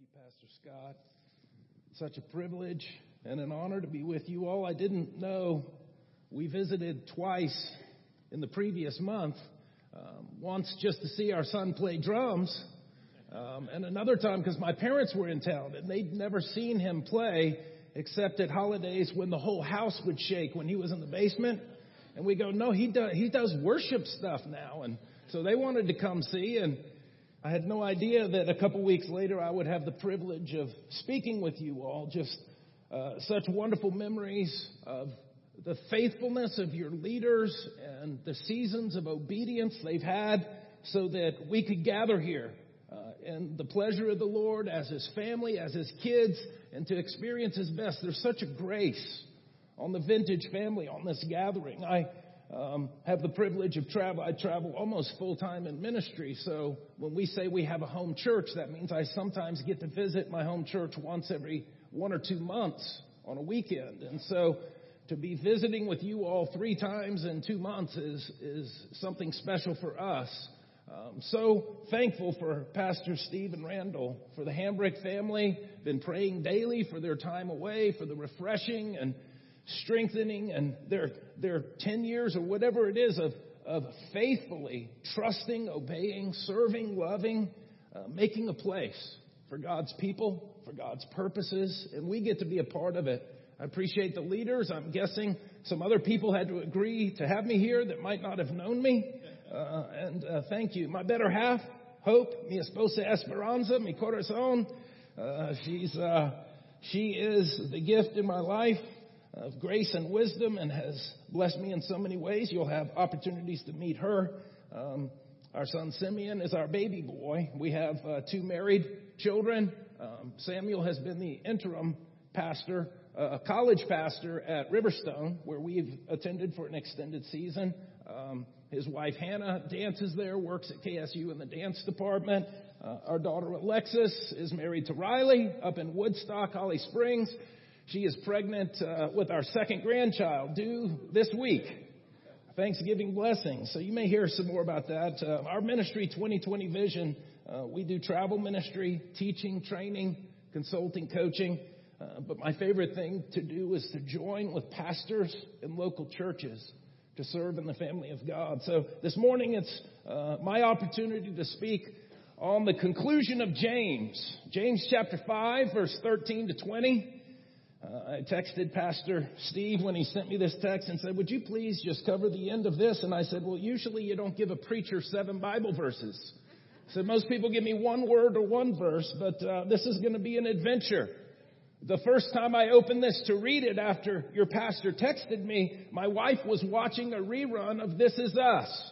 you, Pastor Scott. Such a privilege and an honor to be with you all. I didn't know we visited twice in the previous month. Um, once just to see our son play drums, um, and another time because my parents were in town and they'd never seen him play except at holidays when the whole house would shake when he was in the basement. And we go, no, he does, he does worship stuff now. And so they wanted to come see and I had no idea that a couple weeks later I would have the privilege of speaking with you all. Just uh, such wonderful memories of the faithfulness of your leaders and the seasons of obedience they've had so that we could gather here uh, in the pleasure of the Lord as His family, as His kids, and to experience His best. There's such a grace on the vintage family on this gathering. I um, have the privilege of travel. I travel almost full time in ministry. So when we say we have a home church, that means I sometimes get to visit my home church once every one or two months on a weekend. And so to be visiting with you all three times in two months is, is something special for us. Um, so thankful for Pastor Steve and Randall, for the Hambrick family, been praying daily for their time away, for the refreshing and strengthening and their, their 10 years or whatever it is of, of faithfully trusting, obeying, serving, loving, uh, making a place for God's people, for God's purposes, and we get to be a part of it. I appreciate the leaders. I'm guessing some other people had to agree to have me here that might not have known me. Uh, and uh, thank you. My better half, Hope, mi esposa Esperanza, mi corazón. Uh, she's, uh, she is the gift in my life of grace and wisdom and has blessed me in so many ways. You'll have opportunities to meet her. Um, our son Simeon is our baby boy. We have uh, two married children. Um, Samuel has been the interim pastor, uh, a college pastor at Riverstone, where we've attended for an extended season. Um, his wife Hannah dances there, works at KSU in the dance department. Uh, our daughter Alexis is married to Riley up in Woodstock, Holly Springs. She is pregnant uh, with our second grandchild due this week. Thanksgiving blessings. So you may hear some more about that. Uh, our ministry 2020 vision, uh, we do travel ministry, teaching, training, consulting, coaching. Uh, but my favorite thing to do is to join with pastors in local churches to serve in the family of God. So this morning it's uh, my opportunity to speak on the conclusion of James. James chapter 5 verse 13 to 20. Uh, I texted Pastor Steve when he sent me this text and said, Would you please just cover the end of this? And I said, Well, usually you don't give a preacher seven Bible verses. So most people give me one word or one verse, but uh, this is going to be an adventure. The first time I opened this to read it after your pastor texted me, my wife was watching a rerun of This Is Us.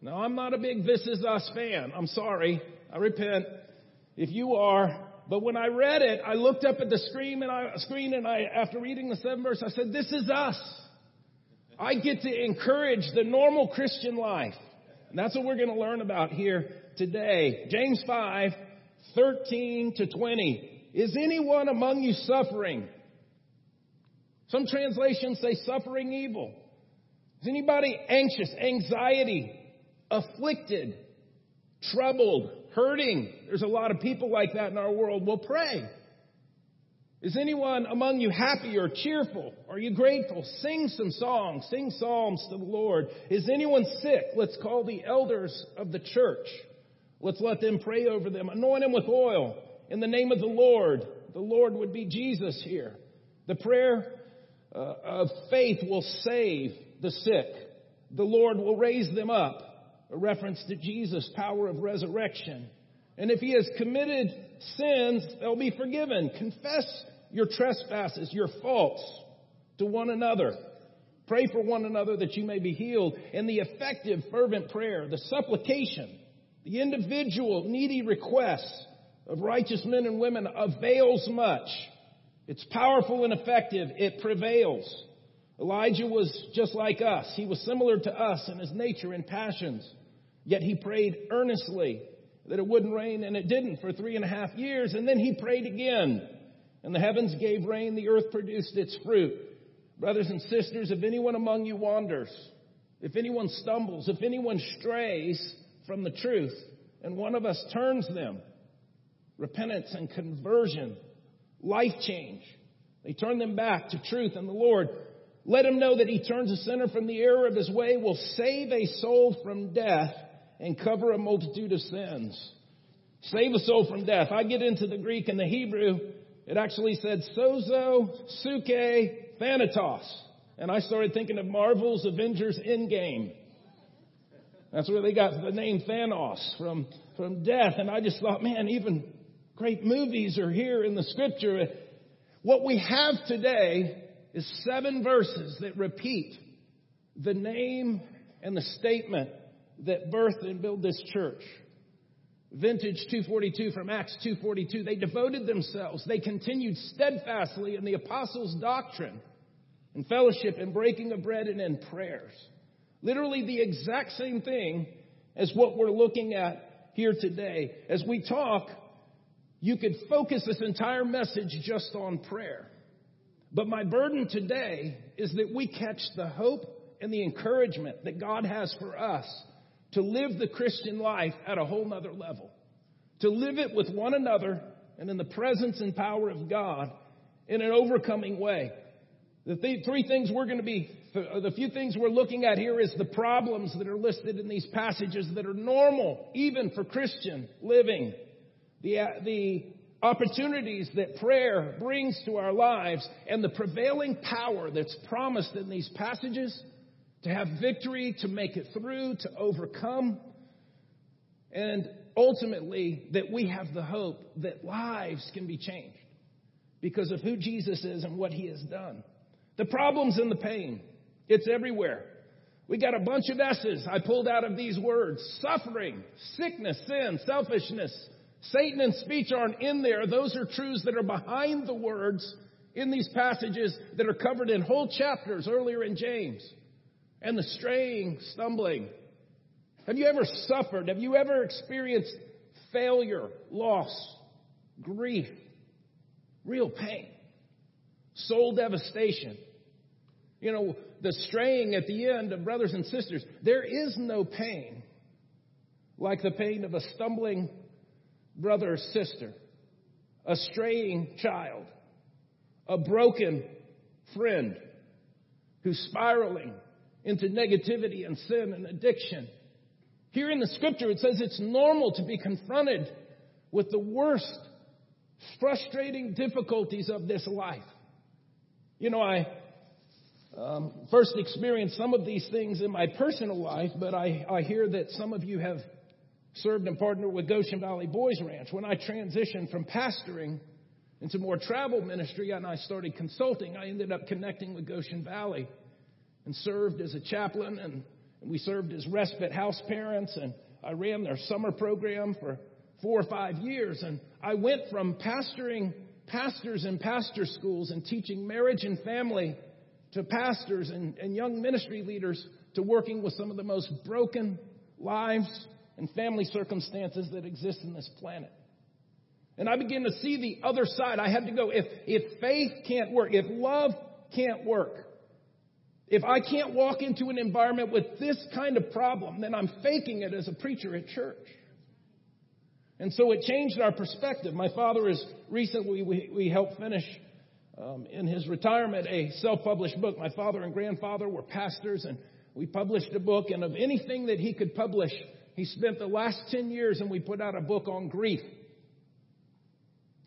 Now, I'm not a big This Is Us fan. I'm sorry. I repent. If you are, but when I read it, I looked up at the screen and I, screen and I, after reading the seventh verse, I said, this is us. I get to encourage the normal Christian life. And that's what we're going to learn about here today. James 5, 13 to 20. Is anyone among you suffering? Some translations say suffering evil. Is anybody anxious, anxiety, afflicted, troubled, hurting. There's a lot of people like that in our world. Well, pray. Is anyone among you happy or cheerful? Are you grateful? Sing some songs. Sing psalms to the Lord. Is anyone sick? Let's call the elders of the church. Let's let them pray over them. Anoint them with oil in the name of the Lord. The Lord would be Jesus here. The prayer uh, of faith will save the sick. The Lord will raise them up a reference to Jesus' power of resurrection. And if he has committed sins, they'll be forgiven. Confess your trespasses, your faults to one another. Pray for one another that you may be healed. And the effective, fervent prayer, the supplication, the individual needy requests of righteous men and women avails much. It's powerful and effective. It prevails. Elijah was just like us. He was similar to us in his nature and passions. Yet he prayed earnestly that it wouldn't rain, and it didn't for three and a half years. And then he prayed again, and the heavens gave rain, the earth produced its fruit. Brothers and sisters, if anyone among you wanders, if anyone stumbles, if anyone strays from the truth, and one of us turns them, repentance and conversion, life change. They turn them back to truth and the Lord. Let him know that he turns a sinner from the error of his way, will save a soul from death, and cover a multitude of sins. Save a soul from death. I get into the Greek and the Hebrew. It actually said sozo, suke, thanatos. And I started thinking of Marvel's Avengers Endgame. That's where they got the name Thanos from, from death. And I just thought, man, even great movies are here in the scripture. What we have today is seven verses that repeat the name and the statement that birthed and built this church. Vintage 242 from Acts 242. They devoted themselves. They continued steadfastly in the apostles' doctrine and fellowship and breaking of bread and in prayers. Literally the exact same thing as what we're looking at here today. As we talk, you could focus this entire message just on prayer. But my burden today is that we catch the hope and the encouragement that God has for us to live the Christian life at a whole nother level. To live it with one another and in the presence and power of God in an overcoming way. The th- three things we're going to be, the few things we're looking at here is the problems that are listed in these passages that are normal, even for Christian living. The, uh, the opportunities that prayer brings to our lives and the prevailing power that's promised in these passages to have victory, to make it through, to overcome, and ultimately that we have the hope that lives can be changed because of who Jesus is and what he has done. The problems and the pain, it's everywhere. We got a bunch of S's I pulled out of these words. Suffering, sickness, sin, selfishness. Satan and speech aren't in there. Those are truths that are behind the words in these passages that are covered in whole chapters earlier in James. And the straying, stumbling. Have you ever suffered? Have you ever experienced failure, loss, grief, real pain? soul devastation. You know, the straying at the end of brothers and sisters. There is no pain like the pain of a stumbling brother or sister, a straying child, a broken friend who's spiraling into negativity and sin and addiction. Here in the scripture, it says it's normal to be confronted with the worst, frustrating difficulties of this life. You know, I um, first experienced some of these things in my personal life, but I, I hear that some of you have served and partnered with Goshen Valley Boys Ranch. When I transitioned from pastoring into more travel ministry and I started consulting, I ended up connecting with Goshen Valley and served as a chaplain and, we served as respite house parents and I ran their summer program for four or five years and I went from pastoring pastors in pastor schools and teaching marriage and family to pastors and, and young ministry leaders to working with some of the most broken lives and family circumstances that exist in this planet. And I began to see the other side. I had to go, if, if faith can't work, if love can't work, if I can't walk into an environment with this kind of problem, then I'm faking it as a preacher at church. And so it changed our perspective. My father is recently, we, we helped finish um, in his retirement a self published book. My father and grandfather were pastors, and we published a book. And of anything that he could publish, he spent the last 10 years, and we put out a book on grief.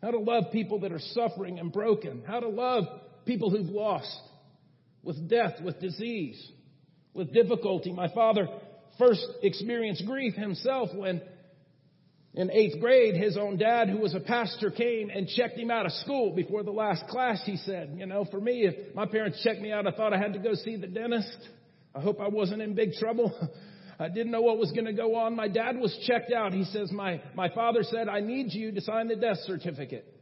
How to love people that are suffering and broken. How to love people who've lost with death, with disease, with difficulty. My father first experienced grief himself when in eighth grade, his own dad, who was a pastor, came and checked him out of school before the last class. He said, you know, for me, if my parents checked me out, I thought I had to go see the dentist. I hope I wasn't in big trouble. I didn't know what was going to go on. My dad was checked out. He says, my, my father said, I need you to sign the death certificate.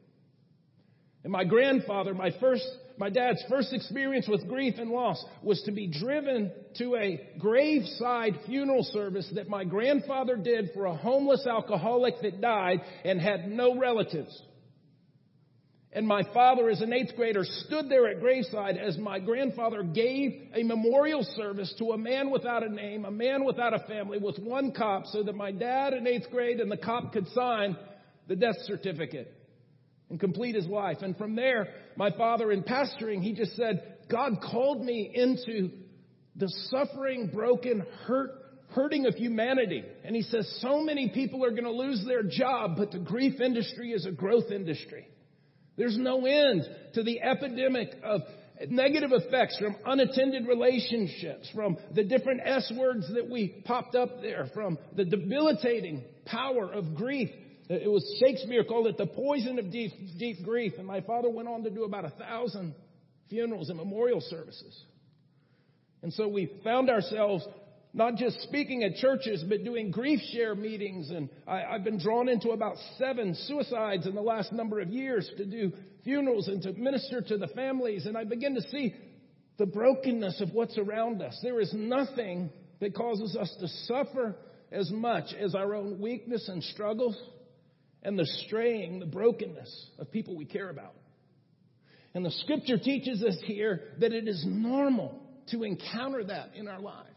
And my grandfather, my first my dad's first experience with grief and loss was to be driven to a graveside funeral service that my grandfather did for a homeless alcoholic that died and had no relatives. And my father, as an eighth grader, stood there at graveside as my grandfather gave a memorial service to a man without a name, a man without a family, with one cop, so that my dad in eighth grade and the cop could sign the death certificate and complete his life. And from there, my father in pastoring, he just said, God called me into the suffering, broken, hurt, hurting of humanity. And he says so many people are going to lose their job, but the grief industry is a growth industry. There's no end to the epidemic of negative effects from unattended relationships, from the different S words that we popped up there, from the debilitating power of grief. It was Shakespeare called it the poison of deep, deep grief. And my father went on to do about a thousand funerals and memorial services. And so we found ourselves not just speaking at churches, but doing grief share meetings. And I, have been drawn into about seven suicides in the last number of years to do funerals and to minister to the families. And I begin to see the brokenness of what's around us. There is nothing that causes us to suffer as much as our own weakness and struggles and the straying, the brokenness of people we care about. And the scripture teaches us here that it is normal to encounter that in our lives.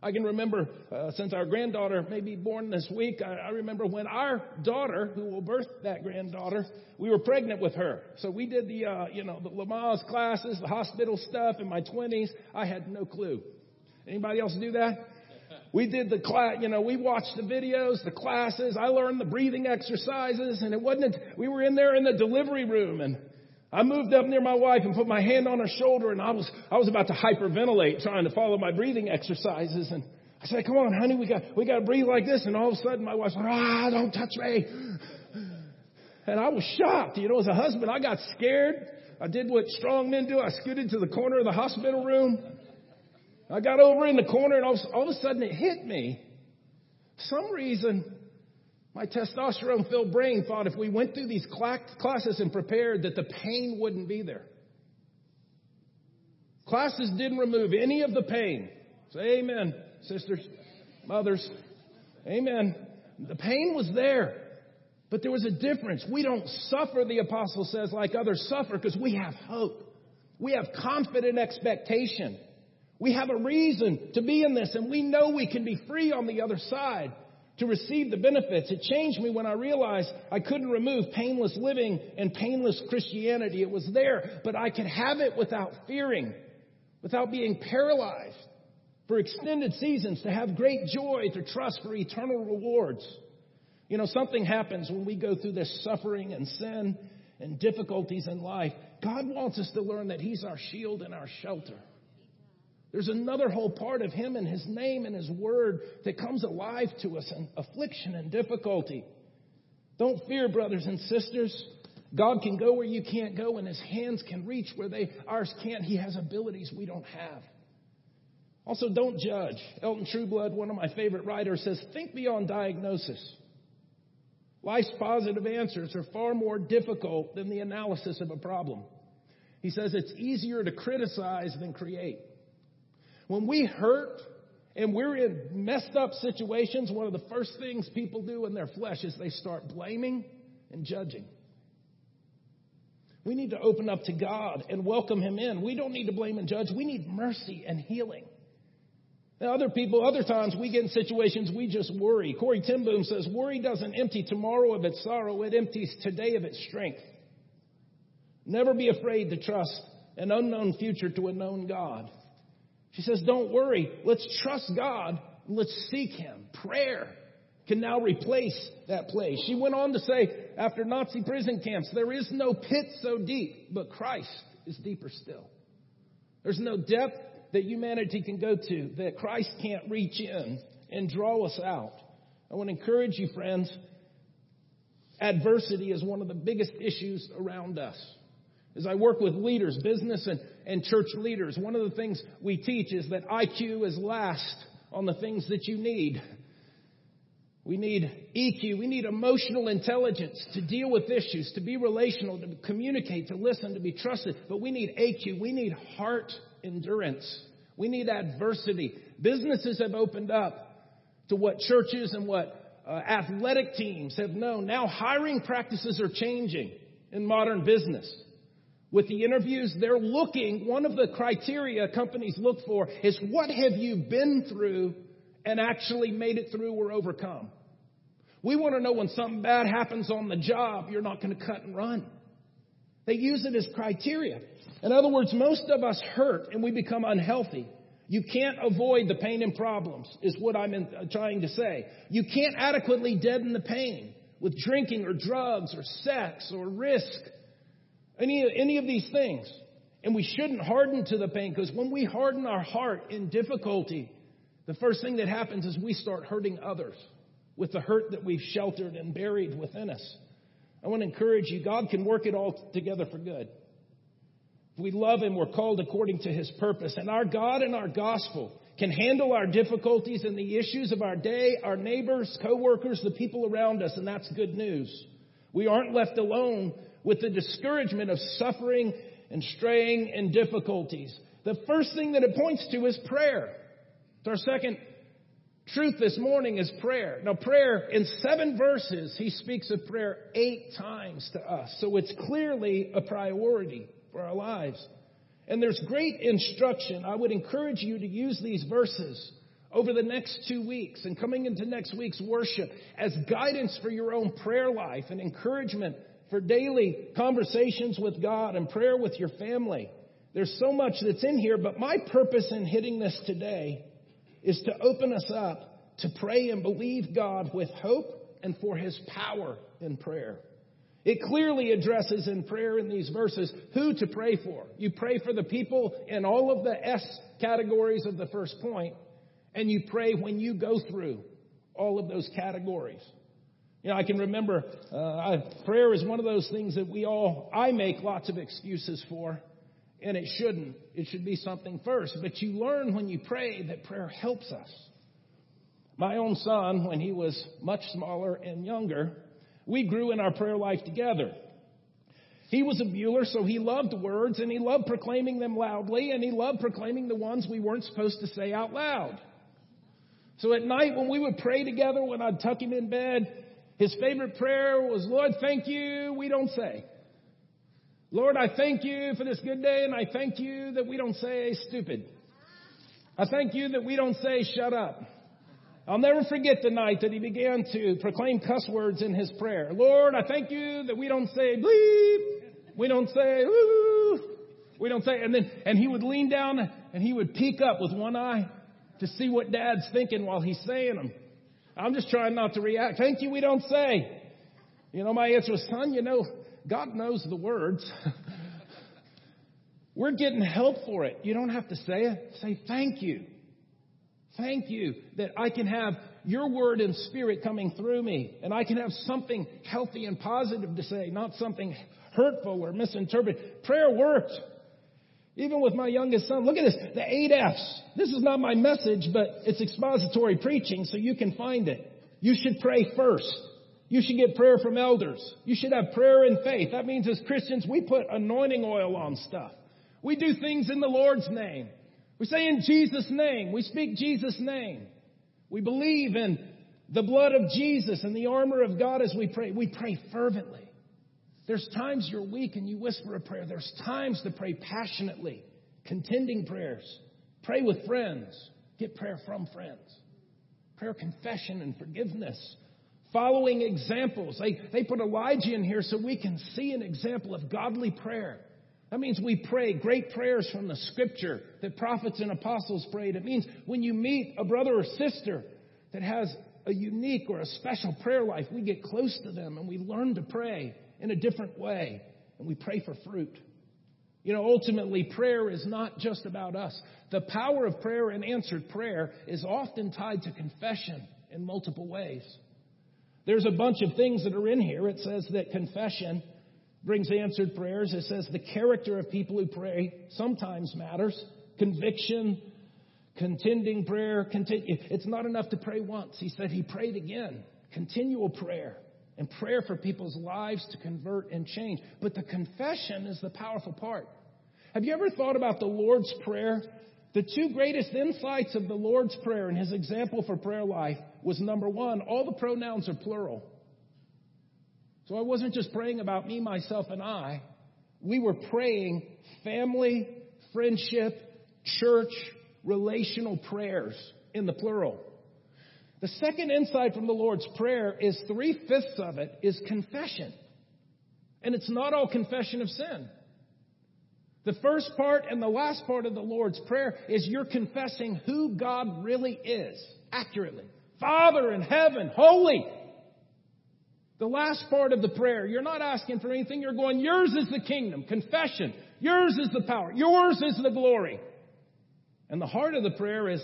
I can remember uh, since our granddaughter may be born this week, I, I, remember when our daughter, who will birth that granddaughter, we were pregnant with her. So we did the, uh, you know, the Lamaze classes, the hospital stuff in my 20s. I had no clue. Anybody else do that? We did the class, you know, we watched the videos, the classes. I learned the breathing exercises, and it wasn't, we were in there in the delivery room, and I moved up near my wife and put my hand on her shoulder and I was, I was about to hyperventilate trying to follow my breathing exercises and I said, come on, honey, we got, we got to breathe like this. And all of a sudden my wife's like, ah, don't touch me. And I was shocked. You know, as a husband, I got scared. I did what strong men do. I scooted to the corner of the hospital room. I got over in the corner and all of, all of a sudden it hit me. Some reason my testosterone filled brain thought if we went through these classes and prepared that the pain wouldn't be there. Classes didn't remove any of the pain. Say amen, sisters, mothers. Amen. The pain was there, but there was a difference. We don't suffer, the apostle says, like others suffer because we have hope. We have confident expectation. We have a reason to be in this and we know we can be free on the other side to receive the benefits. It changed me when I realized I couldn't remove painless living and painless Christianity. It was there, but I could have it without fearing, without being paralyzed for extended seasons, to have great joy, to trust for eternal rewards. You know, something happens when we go through this suffering and sin and difficulties in life. God wants us to learn that He's our shield and our shelter. There's another whole part of Him and His name and His word that comes alive to us in affliction and difficulty. Don't fear, brothers and sisters. God can go where you can't go, and His hands can reach where they ours can't. He has abilities we don't have. Also, don't judge. Elton Trueblood, one of my favorite writers, says, think beyond diagnosis. Life's positive answers are far more difficult than the analysis of a problem. He says it's easier to criticize than create. When we hurt and we're in messed up situations, one of the first things people do in their flesh is they start blaming and judging. We need to open up to God and welcome Him in. We don't need to blame and judge. We need mercy and healing. Now, other people, other times we get in situations we just worry. Corrie ten Boom says, worry doesn't empty tomorrow of its sorrow, it empties today of its strength. Never be afraid to trust an unknown future to a known God. She says, don't worry. Let's trust God. Let's seek Him. Prayer can now replace that place. She went on to say, after Nazi prison camps, there is no pit so deep, but Christ is deeper still. There's no depth that humanity can go to that Christ can't reach in and draw us out. I want to encourage you, friends. Adversity is one of the biggest issues around us. As I work with leaders, business and, and church leaders, one of the things we teach is that IQ is last on the things that you need. We need EQ. We need emotional intelligence to deal with issues, to be relational, to communicate, to listen, to be trusted. But we need AQ. We need heart endurance. We need adversity. Businesses have opened up to what churches and what uh, athletic teams have known. Now hiring practices are changing in modern business. With the interviews, they're looking, one of the criteria companies look for is what have you been through and actually made it through or overcome? We want to know when something bad happens on the job, you're not going to cut and run. They use it as criteria. In other words, most of us hurt and we become unhealthy. You can't avoid the pain and problems, is what I'm in, uh, trying to say. You can't adequately deaden the pain with drinking or drugs or sex or risk, any, any of these things. And we shouldn't harden to the pain because when we harden our heart in difficulty, the first thing that happens is we start hurting others with the hurt that we've sheltered and buried within us. I want to encourage you, God can work it all together for good. If we love Him, we're called according to His purpose. And our God and our gospel can handle our difficulties and the issues of our day, our neighbors, coworkers, the people around us, and that's good news. We aren't left alone with the discouragement of suffering and straying and difficulties. The first thing that it points to is prayer. It's our second truth this morning is prayer. Now, prayer, in seven verses, he speaks of prayer eight times to us. So it's clearly a priority for our lives. And there's great instruction. I would encourage you to use these verses over the next two weeks and coming into next week's worship as guidance for your own prayer life and encouragement for daily conversations with God and prayer with your family. There's so much that's in here, but my purpose in hitting this today is to open us up to pray and believe God with hope and for His power in prayer. It clearly addresses in prayer in these verses who to pray for. You pray for the people in all of the S categories of the first point, and you pray when you go through all of those categories. You know, I can remember uh, prayer is one of those things that we all, I make lots of excuses for, and it shouldn't. It should be something first. But you learn when you pray that prayer helps us. My own son, when he was much smaller and younger, we grew in our prayer life together. He was a Bueller, so he loved words and he loved proclaiming them loudly and he loved proclaiming the ones we weren't supposed to say out loud. So at night when we would pray together, when I'd tuck him in bed, his favorite prayer was, Lord, thank you, we don't say. Lord, I thank you for this good day and I thank you that we don't say stupid. I thank you that we don't say shut up. I'll never forget the night that he began to proclaim cuss words in his prayer. Lord, I thank you that we don't say bleep. We don't say ooh. We don't say, and then, and he would lean down and he would peek up with one eye to see what dad's thinking while he's saying them. I'm just trying not to react. Thank you, we don't say. You know, my answer was, son, you know, God knows the words. We're getting help for it. You don't have to say it. Say thank you. Thank you that I can have your word and spirit coming through me and I can have something healthy and positive to say, not something hurtful or misinterpreted. Prayer worked. Even with my youngest son, look at this, the eight F's. This is not my message, but it's expository preaching, so you can find it. You should pray first. You should get prayer from elders. You should have prayer and faith. That means as Christians, we put anointing oil on stuff. We do things in the Lord's name. We say in Jesus' name. We speak Jesus' name. We believe in the blood of Jesus and the armor of God as we pray. We pray fervently. There's times you're weak and you whisper a prayer. There's times to pray passionately, contending prayers. Pray with friends. Get prayer from friends. Prayer, confession, and forgiveness. Following examples. They, they put Elijah in here so we can see an example of godly prayer. That means we pray great prayers from the scripture that prophets and apostles prayed. It means when you meet a brother or sister that has a unique or a special prayer life, we get close to them and we learn to pray in a different way and we pray for fruit. You know, ultimately, prayer is not just about us. The power of prayer and answered prayer is often tied to confession in multiple ways. There's a bunch of things that are in here. It says that confession brings answered prayers. It says the character of people who pray sometimes matters. Conviction, contending prayer. Continue. It's not enough to pray once. He said he prayed again. Continual prayer and prayer for people's lives to convert and change. But the confession is the powerful part. Have you ever thought about the Lord's Prayer? The two greatest insights of the Lord's Prayer and his example for prayer life was number one, all the pronouns are plural. So I wasn't just praying about me, myself, and I. We were praying family, friendship, church, relational prayers in the plural. The second insight from the Lord's Prayer is three fifths of it is confession. And it's not all confession of sin. The first part and the last part of the Lord's Prayer is you're confessing who God really is accurately. Father in heaven, holy. The last part of the prayer, you're not asking for anything. You're going, yours is the kingdom, confession. Yours is the power. Yours is the glory. And the heart of the prayer is,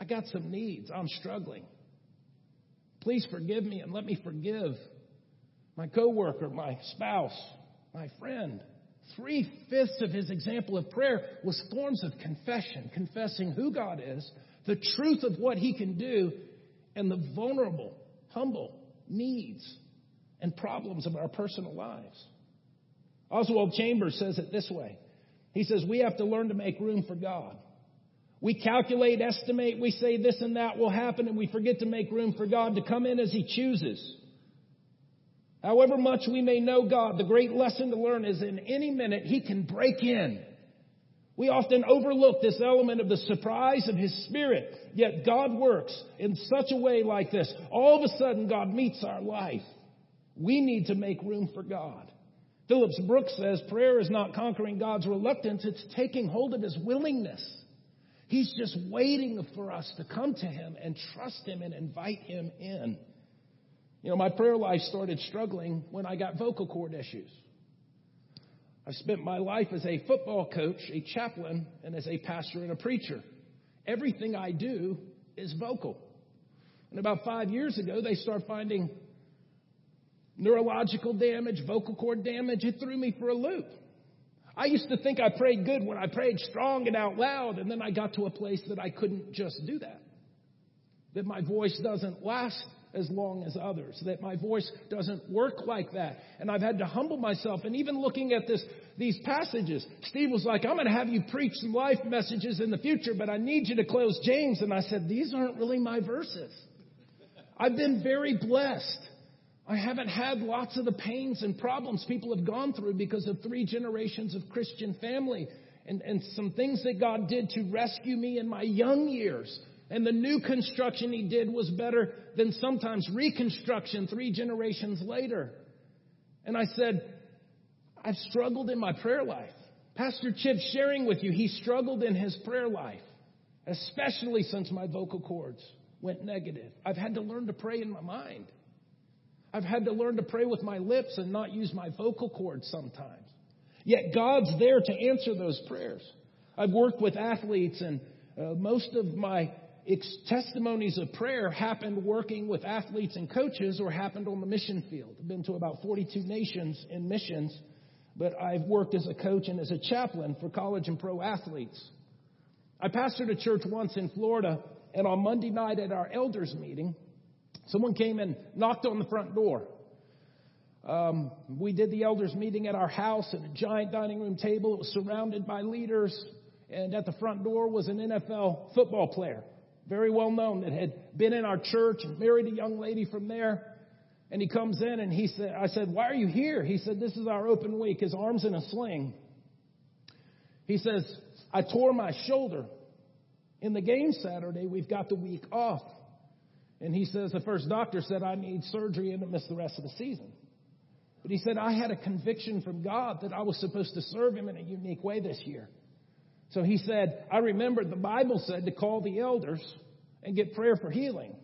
I got some needs. I'm struggling. Please forgive me and let me forgive my coworker, my spouse, my friend. Three fifths of his example of prayer was forms of confession, confessing who God is, the truth of what he can do, and the vulnerable, humble needs and problems of our personal lives. Oswald Chambers says it this way. He says, we have to learn to make room for God. We calculate, estimate, we say this and that will happen, and we forget to make room for God to come in as He chooses. However much we may know God, the great lesson to learn is in any minute He can break in. We often overlook this element of the surprise of His Spirit, yet God works in such a way like this. All of a sudden, God meets our life. We need to make room for God. Phillips Brooks says prayer is not conquering God's reluctance, it's taking hold of His willingness. He's just waiting for us to come to Him and trust Him and invite Him in. You know, my prayer life started struggling when I got vocal cord issues. I spent my life as a football coach, a chaplain, and as a pastor and a preacher. Everything I do is vocal. And about five years ago, they start finding neurological damage, vocal cord damage. It threw me for a loop. I used to think I prayed good when I prayed strong and out loud, and then I got to a place that I couldn't just do that. That my voice doesn't last as long as others, that my voice doesn't work like that. And I've had to humble myself. And even looking at this, these passages, Steve was like, I'm going to have you preach some life messages in the future, but I need you to close James. And I said, these aren't really my verses. I've been very blessed. I haven't had lots of the pains and problems people have gone through because of three generations of Christian family and, and some things that God did to rescue me in my young years. And the new construction he did was better than sometimes reconstruction three generations later. And I said, I've struggled in my prayer life. Pastor Chip sharing with you, he struggled in his prayer life, especially since my vocal cords went negative. I've had to learn to pray in my mind. I've had to learn to pray with my lips and not use my vocal cords sometimes. Yet God's there to answer those prayers. I've worked with athletes and uh, most of my ex- testimonies of prayer happened working with athletes and coaches or happened on the mission field. I've been to about 42 nations in missions, but I've worked as a coach and as a chaplain for college and pro athletes. I pastored a church once in Florida, and on Monday night at our elders meeting, Someone came and knocked on the front door. Um, we did the elders meeting at our house at a giant dining room table. It was surrounded by leaders, and at the front door was an NFL football player, very well known, that had been in our church and married a young lady from there. And he comes in and he said, I said, why are you here? He said, this is our open week. His arm's in a sling. He says, I tore my shoulder. In the game Saturday, we've got the week off. And he says, the first doctor said, I need surgery and to miss the rest of the season. But he said, I had a conviction from God that I was supposed to serve him in a unique way this year. So he said, I remembered the Bible said to call the elders and get prayer for healing.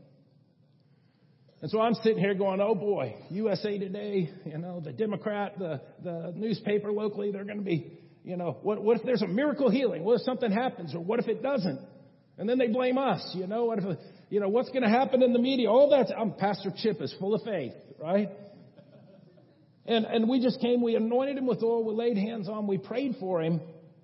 And so I'm sitting here going, oh boy, USA Today, you know, the Democrat, the, the newspaper locally, they're going to be, you know, what, what if there's a miracle healing? What if something happens? Or what if it doesn't? And then they blame us, you know, what if, you know, what's going to happen in the media? All that. I'm Pastor Chip is full of faith, right? And, and we just came, we anointed him with oil, we laid hands on, we prayed for him.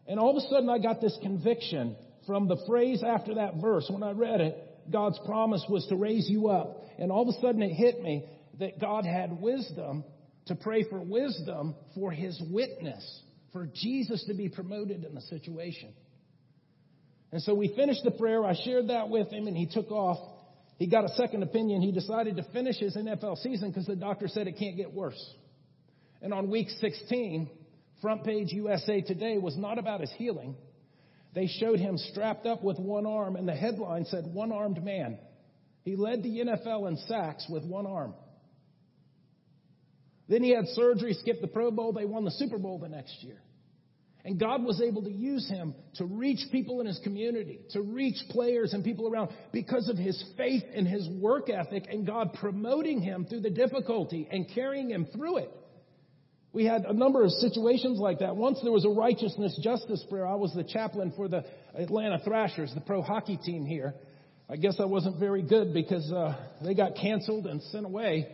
And all of a sudden I got this conviction from the phrase after that verse. When I read it, God's promise was to raise you up. And all of a sudden it hit me that God had wisdom to pray for wisdom for his witness, for Jesus to be promoted in the situation. And so we finished the prayer. I shared that with him and he took off. He got a second opinion. He decided to finish his NFL season because the doctor said it can't get worse. And on week 16, front page USA Today was not about his healing. They showed him strapped up with one arm and the headline said, one armed man He led the NFL in sacks with one arm. Then he had surgery, skipped the Pro Bowl. They won the Super Bowl the next year. And God was able to use him to reach people in his community, to reach players and people around because of his faith and his work ethic and God promoting him through the difficulty and carrying him through it. We had a number of situations like that. Once there was a righteousness justice prayer. I was the chaplain for the Atlanta Thrashers, the pro hockey team here. I guess I wasn't very good because uh, they got canceled and sent away.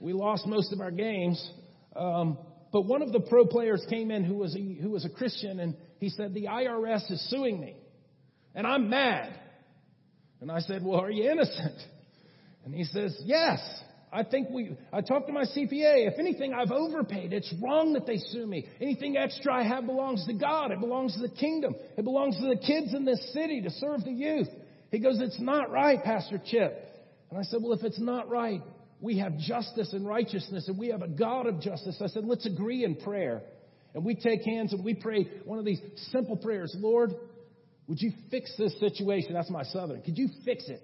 We lost most of our games. Um, but one of the pro players came in who was a, who was a Christian and he said, the IRS is suing me and I'm mad. And I said, well, are you innocent? And he says, yes. I think we, I talked to my CPA. If anything, I've overpaid. It's wrong that they sue me. Anything extra I have belongs to God. It belongs to the kingdom. It belongs to the kids in this city to serve the youth. He goes, it's not right, Pastor Chip. And I said, well, if it's not right, we have justice and righteousness and we have a God of justice. I said, let's agree in prayer. And we take hands and we pray one of these simple prayers. Lord, would you fix this situation? That's my southern. Could you fix it?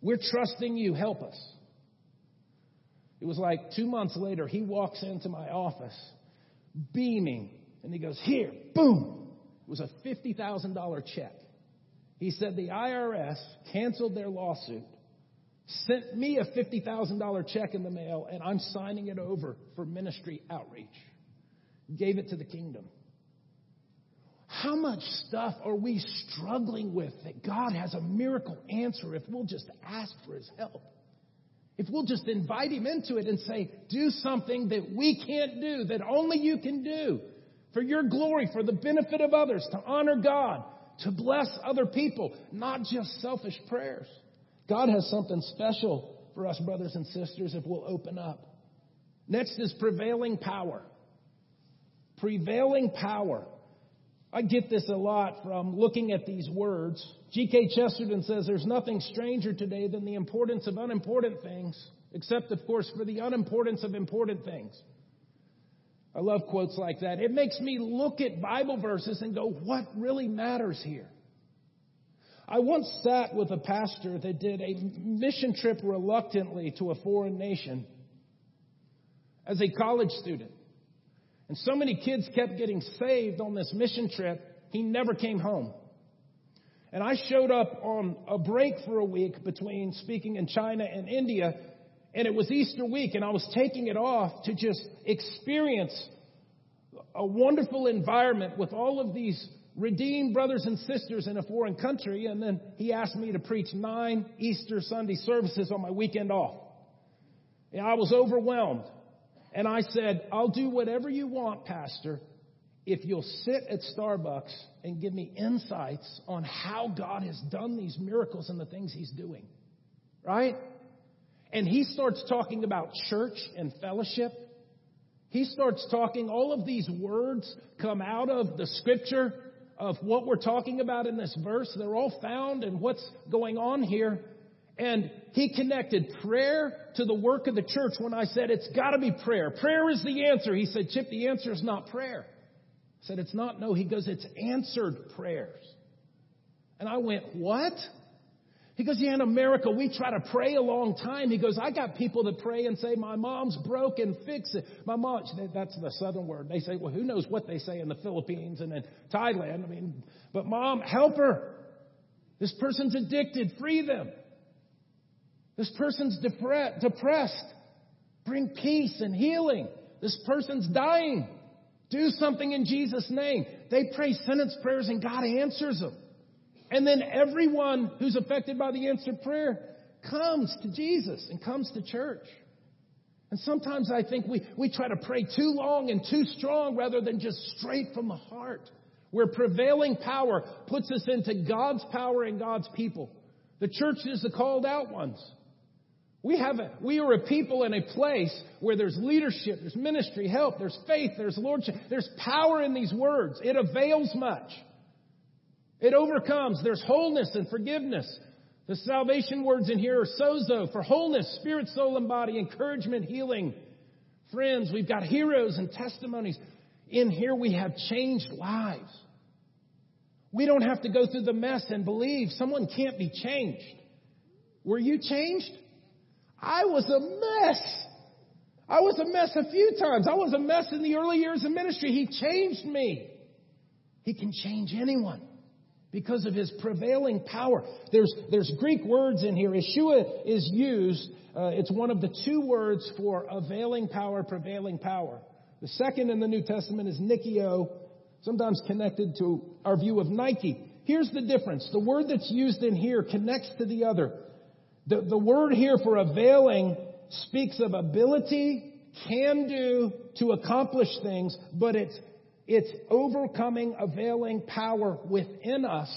We're trusting you. Help us. It was like two months later, he walks into my office beaming and he goes, Here, boom. It was a $50,000 check. He said the IRS canceled their lawsuit sent me a $50,000 check in the mail, and I'm signing it over for ministry outreach. Gave it to the kingdom. How much stuff are we struggling with that God has a miracle answer if we'll just ask for His help? If we'll just invite Him into it and say, do something that we can't do, that only you can do, for your glory, for the benefit of others, to honor God, to bless other people, not just selfish prayers. God has something special for us, brothers and sisters, if we'll open up. Next is prevailing power. Prevailing power. I get this a lot from looking at these words. G.K. Chesterton says there's nothing stranger today than the importance of unimportant things, except, of course, for the unimportance of important things. I love quotes like that. It makes me look at Bible verses and go, what really matters here? I once sat with a pastor that did a mission trip reluctantly to a foreign nation as a college student. And so many kids kept getting saved on this mission trip, he never came home. And I showed up on a break for a week between speaking in China and India, and it was Easter week, and I was taking it off to just experience a wonderful environment with all of these redeemed brothers and sisters in a foreign country, and then he asked me to preach nine Easter Sunday services on my weekend off. And I was overwhelmed. And I said, I'll do whatever you want, Pastor, if you'll sit at Starbucks and give me insights on how God has done these miracles and the things he's doing. Right? And he starts talking about church and fellowship. He starts talking, all of these words come out of the scripture of what we're talking about in this verse. They're all found in what's going on here. And he connected prayer to the work of the church when I said it's got to be prayer. Prayer is the answer. He said, Chip, the answer is not prayer. I said, it's not. No, he goes, it's answered prayers. And I went, what? He goes, yeah, in America, we try to pray a long time. He goes, I got people that pray and say, my mom's broken, fix it. My mom, that's the southern word. They say, well, who knows what they say in the Philippines and in Thailand. I mean, but mom, help her. This person's addicted. Free them. This person's depressed. Bring peace and healing. This person's dying. Do something in Jesus' name. They pray sentence prayers and God answers them. And then everyone who's affected by the answered prayer comes to Jesus and comes to church. And sometimes I think we, we try to pray too long and too strong rather than just straight from the heart, where prevailing power puts us into God's power and God's people. The church is the called out ones. We have a, we are a people in a place where there's leadership, there's ministry, help, there's faith, there's lordship, there's power in these words. It avails much. It overcomes. There's wholeness and forgiveness. The salvation words in here are sozo for wholeness, spirit, soul, and body, encouragement, healing. Friends, we've got heroes and testimonies. In here we have changed lives. We don't have to go through the mess and believe someone can't be changed. Were you changed? I was a mess. I was a mess a few times. I was a mess in the early years of ministry. He changed me. He can change anyone because of his prevailing power. There's, there's Greek words in here. ischuo is used. Uh, it's one of the two words for availing power, prevailing power. The second in the New Testament is Nikio, sometimes connected to our view of Nike. Here's the difference. The word that's used in here connects to the other. The, the word here for availing speaks of ability, can do, to accomplish things, but it's, it's overcoming, availing power within us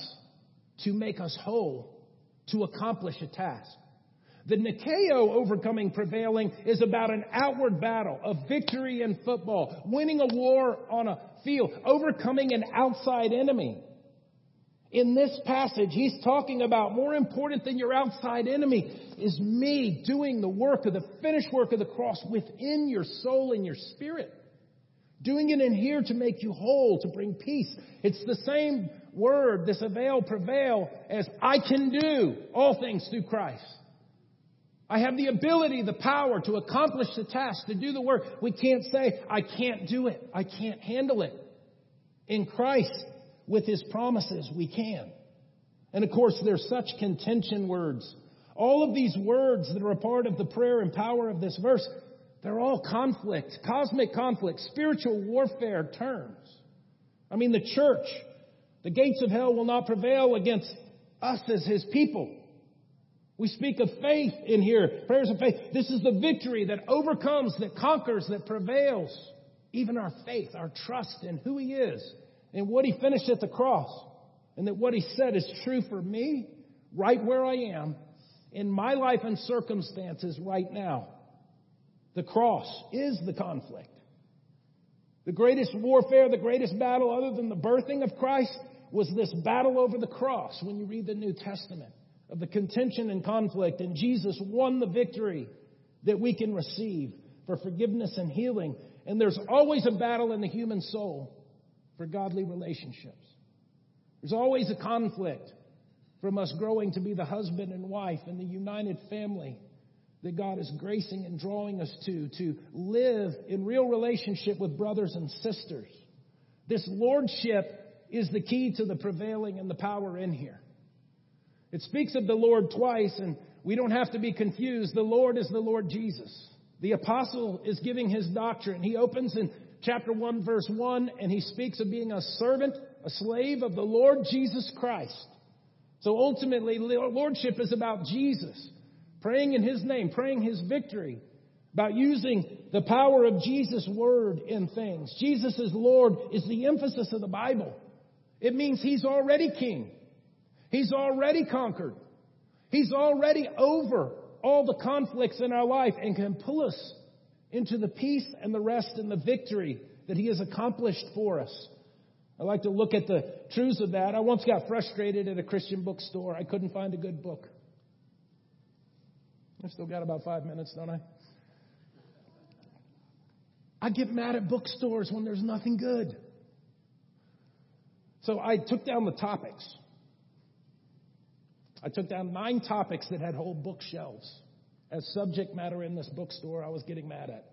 to make us whole, to accomplish a task. The Nikeo overcoming prevailing is about an outward battle, a victory in football, winning a war on a field, overcoming an outside enemy. In this passage, he's talking about more important than your outside enemy is me doing the work of the finished work of the cross within your soul and your spirit. Doing it in here to make you whole, to bring peace. It's the same word, this avail, prevail, as I can do all things through Christ. I have the ability, the power to accomplish the task, to do the work. We can't say, I can't do it. I can't handle it. In Christ, with His promises, we can. And of course, there's such contention words. All of these words that are a part of the prayer and power of this verse, they're all conflict, cosmic conflict, spiritual warfare terms. I mean, the church, the gates of hell will not prevail against us as His people. We speak of faith in here, prayers of faith. This is the victory that overcomes, that conquers, that prevails. Even our faith, our trust in who He is and what He finished at the cross. And that what He said is true for me, right where I am, in my life and circumstances right now. The cross is the conflict. The greatest warfare, the greatest battle other than the birthing of Christ was this battle over the cross when you read the New Testament of the contention and conflict, and Jesus won the victory that we can receive for forgiveness and healing. And there's always a battle in the human soul for godly relationships. There's always a conflict from us growing to be the husband and wife and the united family that God is gracing and drawing us to, to live in real relationship with brothers and sisters. This lordship is the key to the prevailing and the power in here. It speaks of the Lord twice, and we don't have to be confused. The Lord is the Lord Jesus. The apostle is giving his doctrine. He opens in chapter 1, verse 1, and he speaks of being a servant, a slave of the Lord Jesus Christ. So ultimately, lordship is about Jesus, praying in his name, praying his victory, about using the power of Jesus' word in things. Jesus is Lord is the emphasis of the Bible. It means he's already king. He's already conquered. He's already over all the conflicts in our life and can pull us into the peace and the rest and the victory that He has accomplished for us. I like to look at the truths of that. I once got frustrated at a Christian bookstore. I couldn't find a good book. I've still got about five minutes, don't I? I get mad at bookstores when there's nothing good. So I took down the topics. I took down nine topics that had whole bookshelves as subject matter in this bookstore I was getting mad at.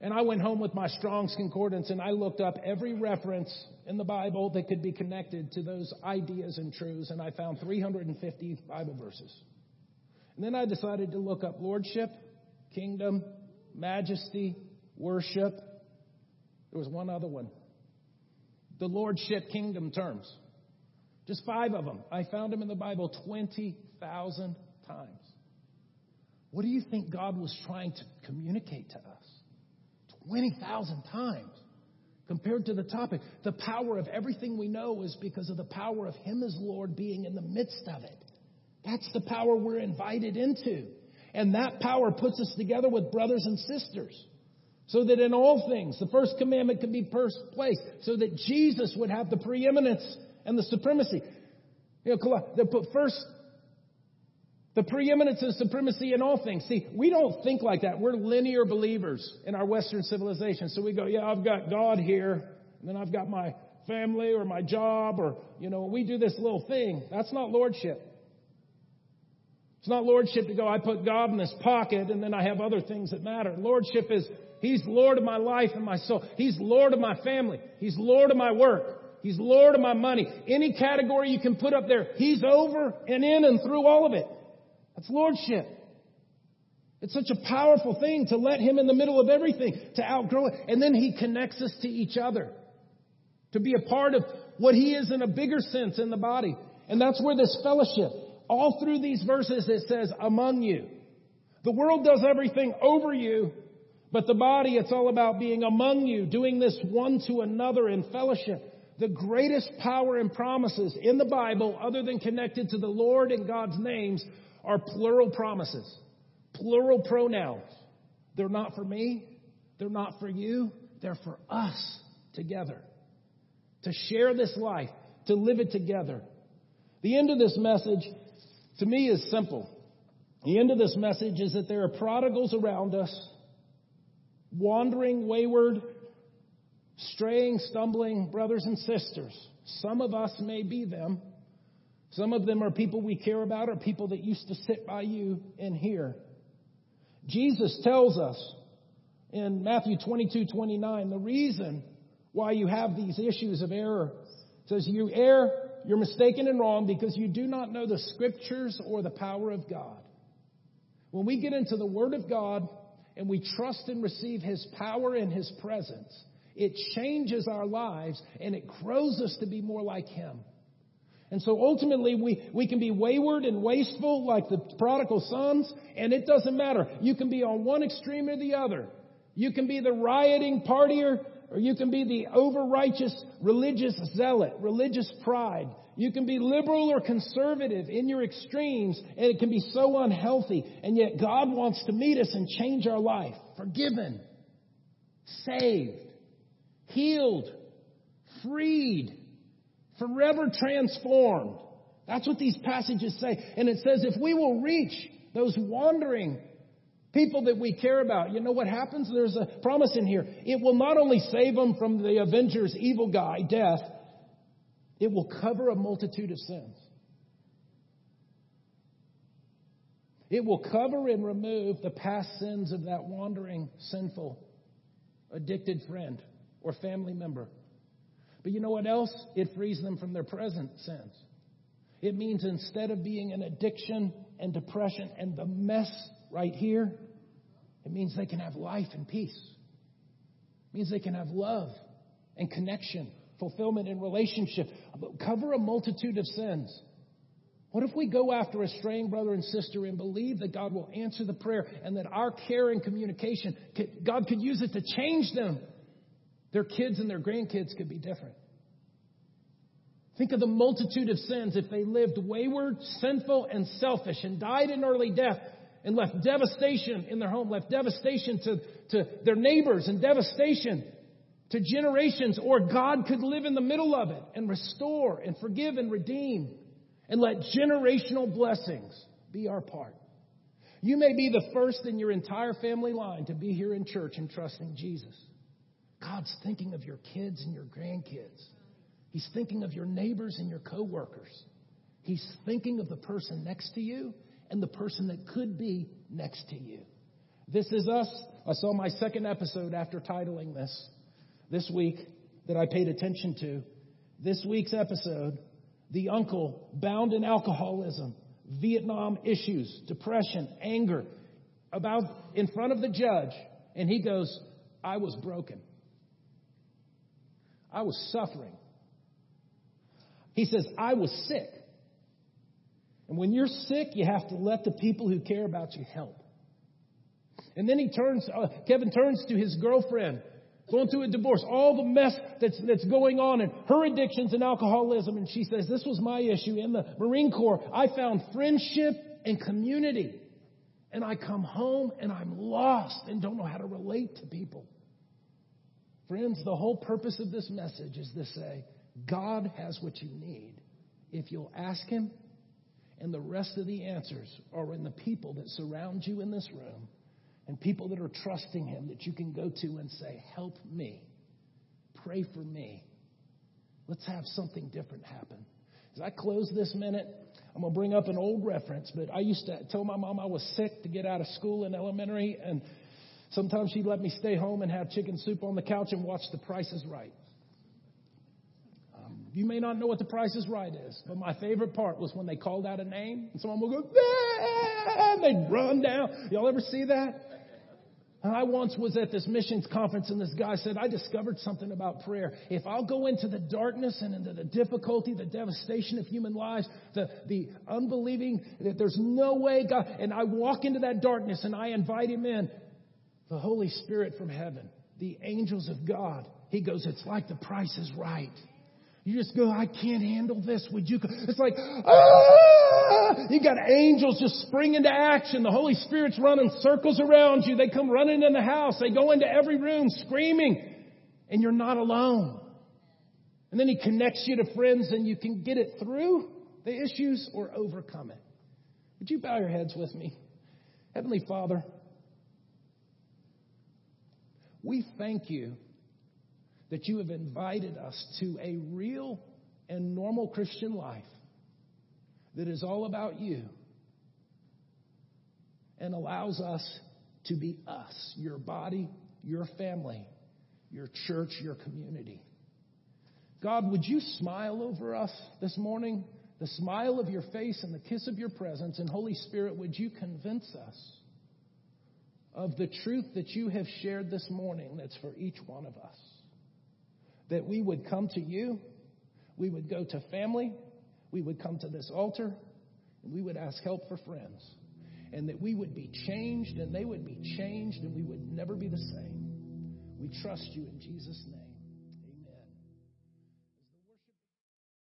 And I went home with my Strong's Concordance and I looked up every reference in the Bible that could be connected to those ideas and truths, and I found 350 Bible verses. And then I decided to look up lordship, kingdom, majesty, worship. There was one other one. The lordship kingdom terms. Just five of them. I found them in the Bible 20,000 times. What do you think God was trying to communicate to us? 20,000 times compared to the topic. The power of everything we know is because of the power of Him as Lord being in the midst of it. That's the power we're invited into. And that power puts us together with brothers and sisters. So that in all things, the first commandment can be first place. So that Jesus would have the preeminence and the supremacy. You know, they put first the preeminence and supremacy in all things. See, we don't think like that. We're linear believers in our Western civilization. So we go, yeah, I've got God here, and then I've got my family or my job, or, you know, we do this little thing. That's not lordship. It's not lordship to go, I put God in this pocket and then I have other things that matter. Lordship is, He's Lord of my life and my soul. He's Lord of my family. He's Lord of my work. He's Lord of my money. Any category you can put up there, He's over and in and through all of it. That's lordship. It's such a powerful thing to let Him in the middle of everything, to outgrow it. And then He connects us to each other. To be a part of what He is in a bigger sense in the body. And that's where this fellowship, all through these verses it says, among you. The world does everything over you, but the body, it's all about being among you, doing this one to another in fellowship. The greatest power and promises in the Bible, other than connected to the Lord and God's names, are plural promises, plural pronouns. They're not for me. They're not for you. They're for us together. To share this life, to live it together. The end of this message to me is simple. The end of this message is that there are prodigals around us, wandering, wayward, straying, stumbling brothers and sisters. Some of us may be them. Some of them are people we care about or people that used to sit by you and hear. Jesus tells us in Matthew 22, 29, the reason why you have these issues of error says you err you're mistaken and wrong because you do not know the scriptures or the power of God. When we get into the Word of God and we trust and receive His power and His presence, it changes our lives and it grows us to be more like Him. And so ultimately we, we can be wayward and wasteful like the prodigal sons, and it doesn't matter. You can be on one extreme or the other. You can be the rioting partier or you can be the over righteous religious zealot, religious pride. You can be liberal or conservative in your extremes, and it can be so unhealthy. And yet God wants to meet us and change our life. Forgiven, saved, healed, freed, forever transformed. That's what these passages say. And it says if we will reach those wandering People that we care about. You know what happens? There's a promise in here. It will not only save them from the Avenger's evil guy, death, it will cover a multitude of sins. It will cover and remove the past sins of that wandering, sinful, addicted friend or family member. But you know what else? It frees them from their present sins. It means instead of being an addiction and depression and the mess right here, it means they can have life and peace. It means they can have love and connection, fulfillment and relationship. Cover a multitude of sins. What if we go after a straying brother and sister and believe that God will answer the prayer and that our care and communication, God could use it to change them? Their kids and their grandkids could be different. Think of the multitude of sins if they lived wayward, sinful, and selfish and died in early death and left devastation in their home, left devastation to, to their neighbors and devastation to generations, or God could live in the middle of it and restore and forgive and redeem and let generational blessings be our part. You may be the first in your entire family line to be here in church and trusting Jesus. God's thinking of your kids and your grandkids. He's thinking of your neighbors and your coworkers. He's thinking of the person next to you and the person that could be next to you. This is us. I saw my second episode after titling this this week that I paid attention to. This week's episode, the uncle bound in alcoholism, Vietnam issues, depression, anger, about in front of the judge, and he goes, I was broken. I was suffering. He says, I was sick. And when you're sick, you have to let the people who care about you help. And then he turns, uh, Kevin turns to his girlfriend, going through a divorce, all the mess that's, that's going on and her addictions and alcoholism. And she says, this was my issue in the Marine Corps. I found friendship and community. And I come home and I'm lost and don't know how to relate to people. Friends, the whole purpose of this message is to say, God has what you need. If you'll ask Him and the rest of the answers are in the people that surround you in this room and people that are trusting Him that you can go to and say, Help me. Pray for me. Let's have something different happen. As I close this minute, I'm going to bring up an old reference, but I used to tell my mom I was sick to get out of school in elementary, and sometimes she'd let me stay home and have chicken soup on the couch and watch The Price is Right. You may not know what The Price is Right is, but my favorite part was when they called out a name, and someone would go, and they'd run down. Y'all ever see that? And I once was at this missions conference and this guy said, I discovered something about prayer. If I'll go into the darkness and into the difficulty, the devastation of human lives, the, the unbelieving that there's no way God, and I walk into that darkness and I invite him in, the Holy Spirit from heaven, the angels of God, he goes, it's like the price is right. You just go, I can't handle this. Would you? It's like, ah! You got angels just spring into action. The Holy Spirit's running circles around you. They come running in the house. They go into every room screaming. And you're not alone. And then He connects you to friends and you can get it through the issues or overcome it. Would you bow your heads with me? Heavenly Father, we thank you that you have invited us to a real and normal Christian life that is all about you and allows us to be us, your body, your family, your church, your community. God, would you smile over us this morning? The smile of your face and the kiss of your presence. And Holy Spirit, would you convince us of the truth that you have shared this morning that's for each one of us? That we would come to you, we would go to family, we would come to this altar, and we would ask help for friends. And that we would be changed and they would be changed and we would never be the same. We trust you in Jesus' name.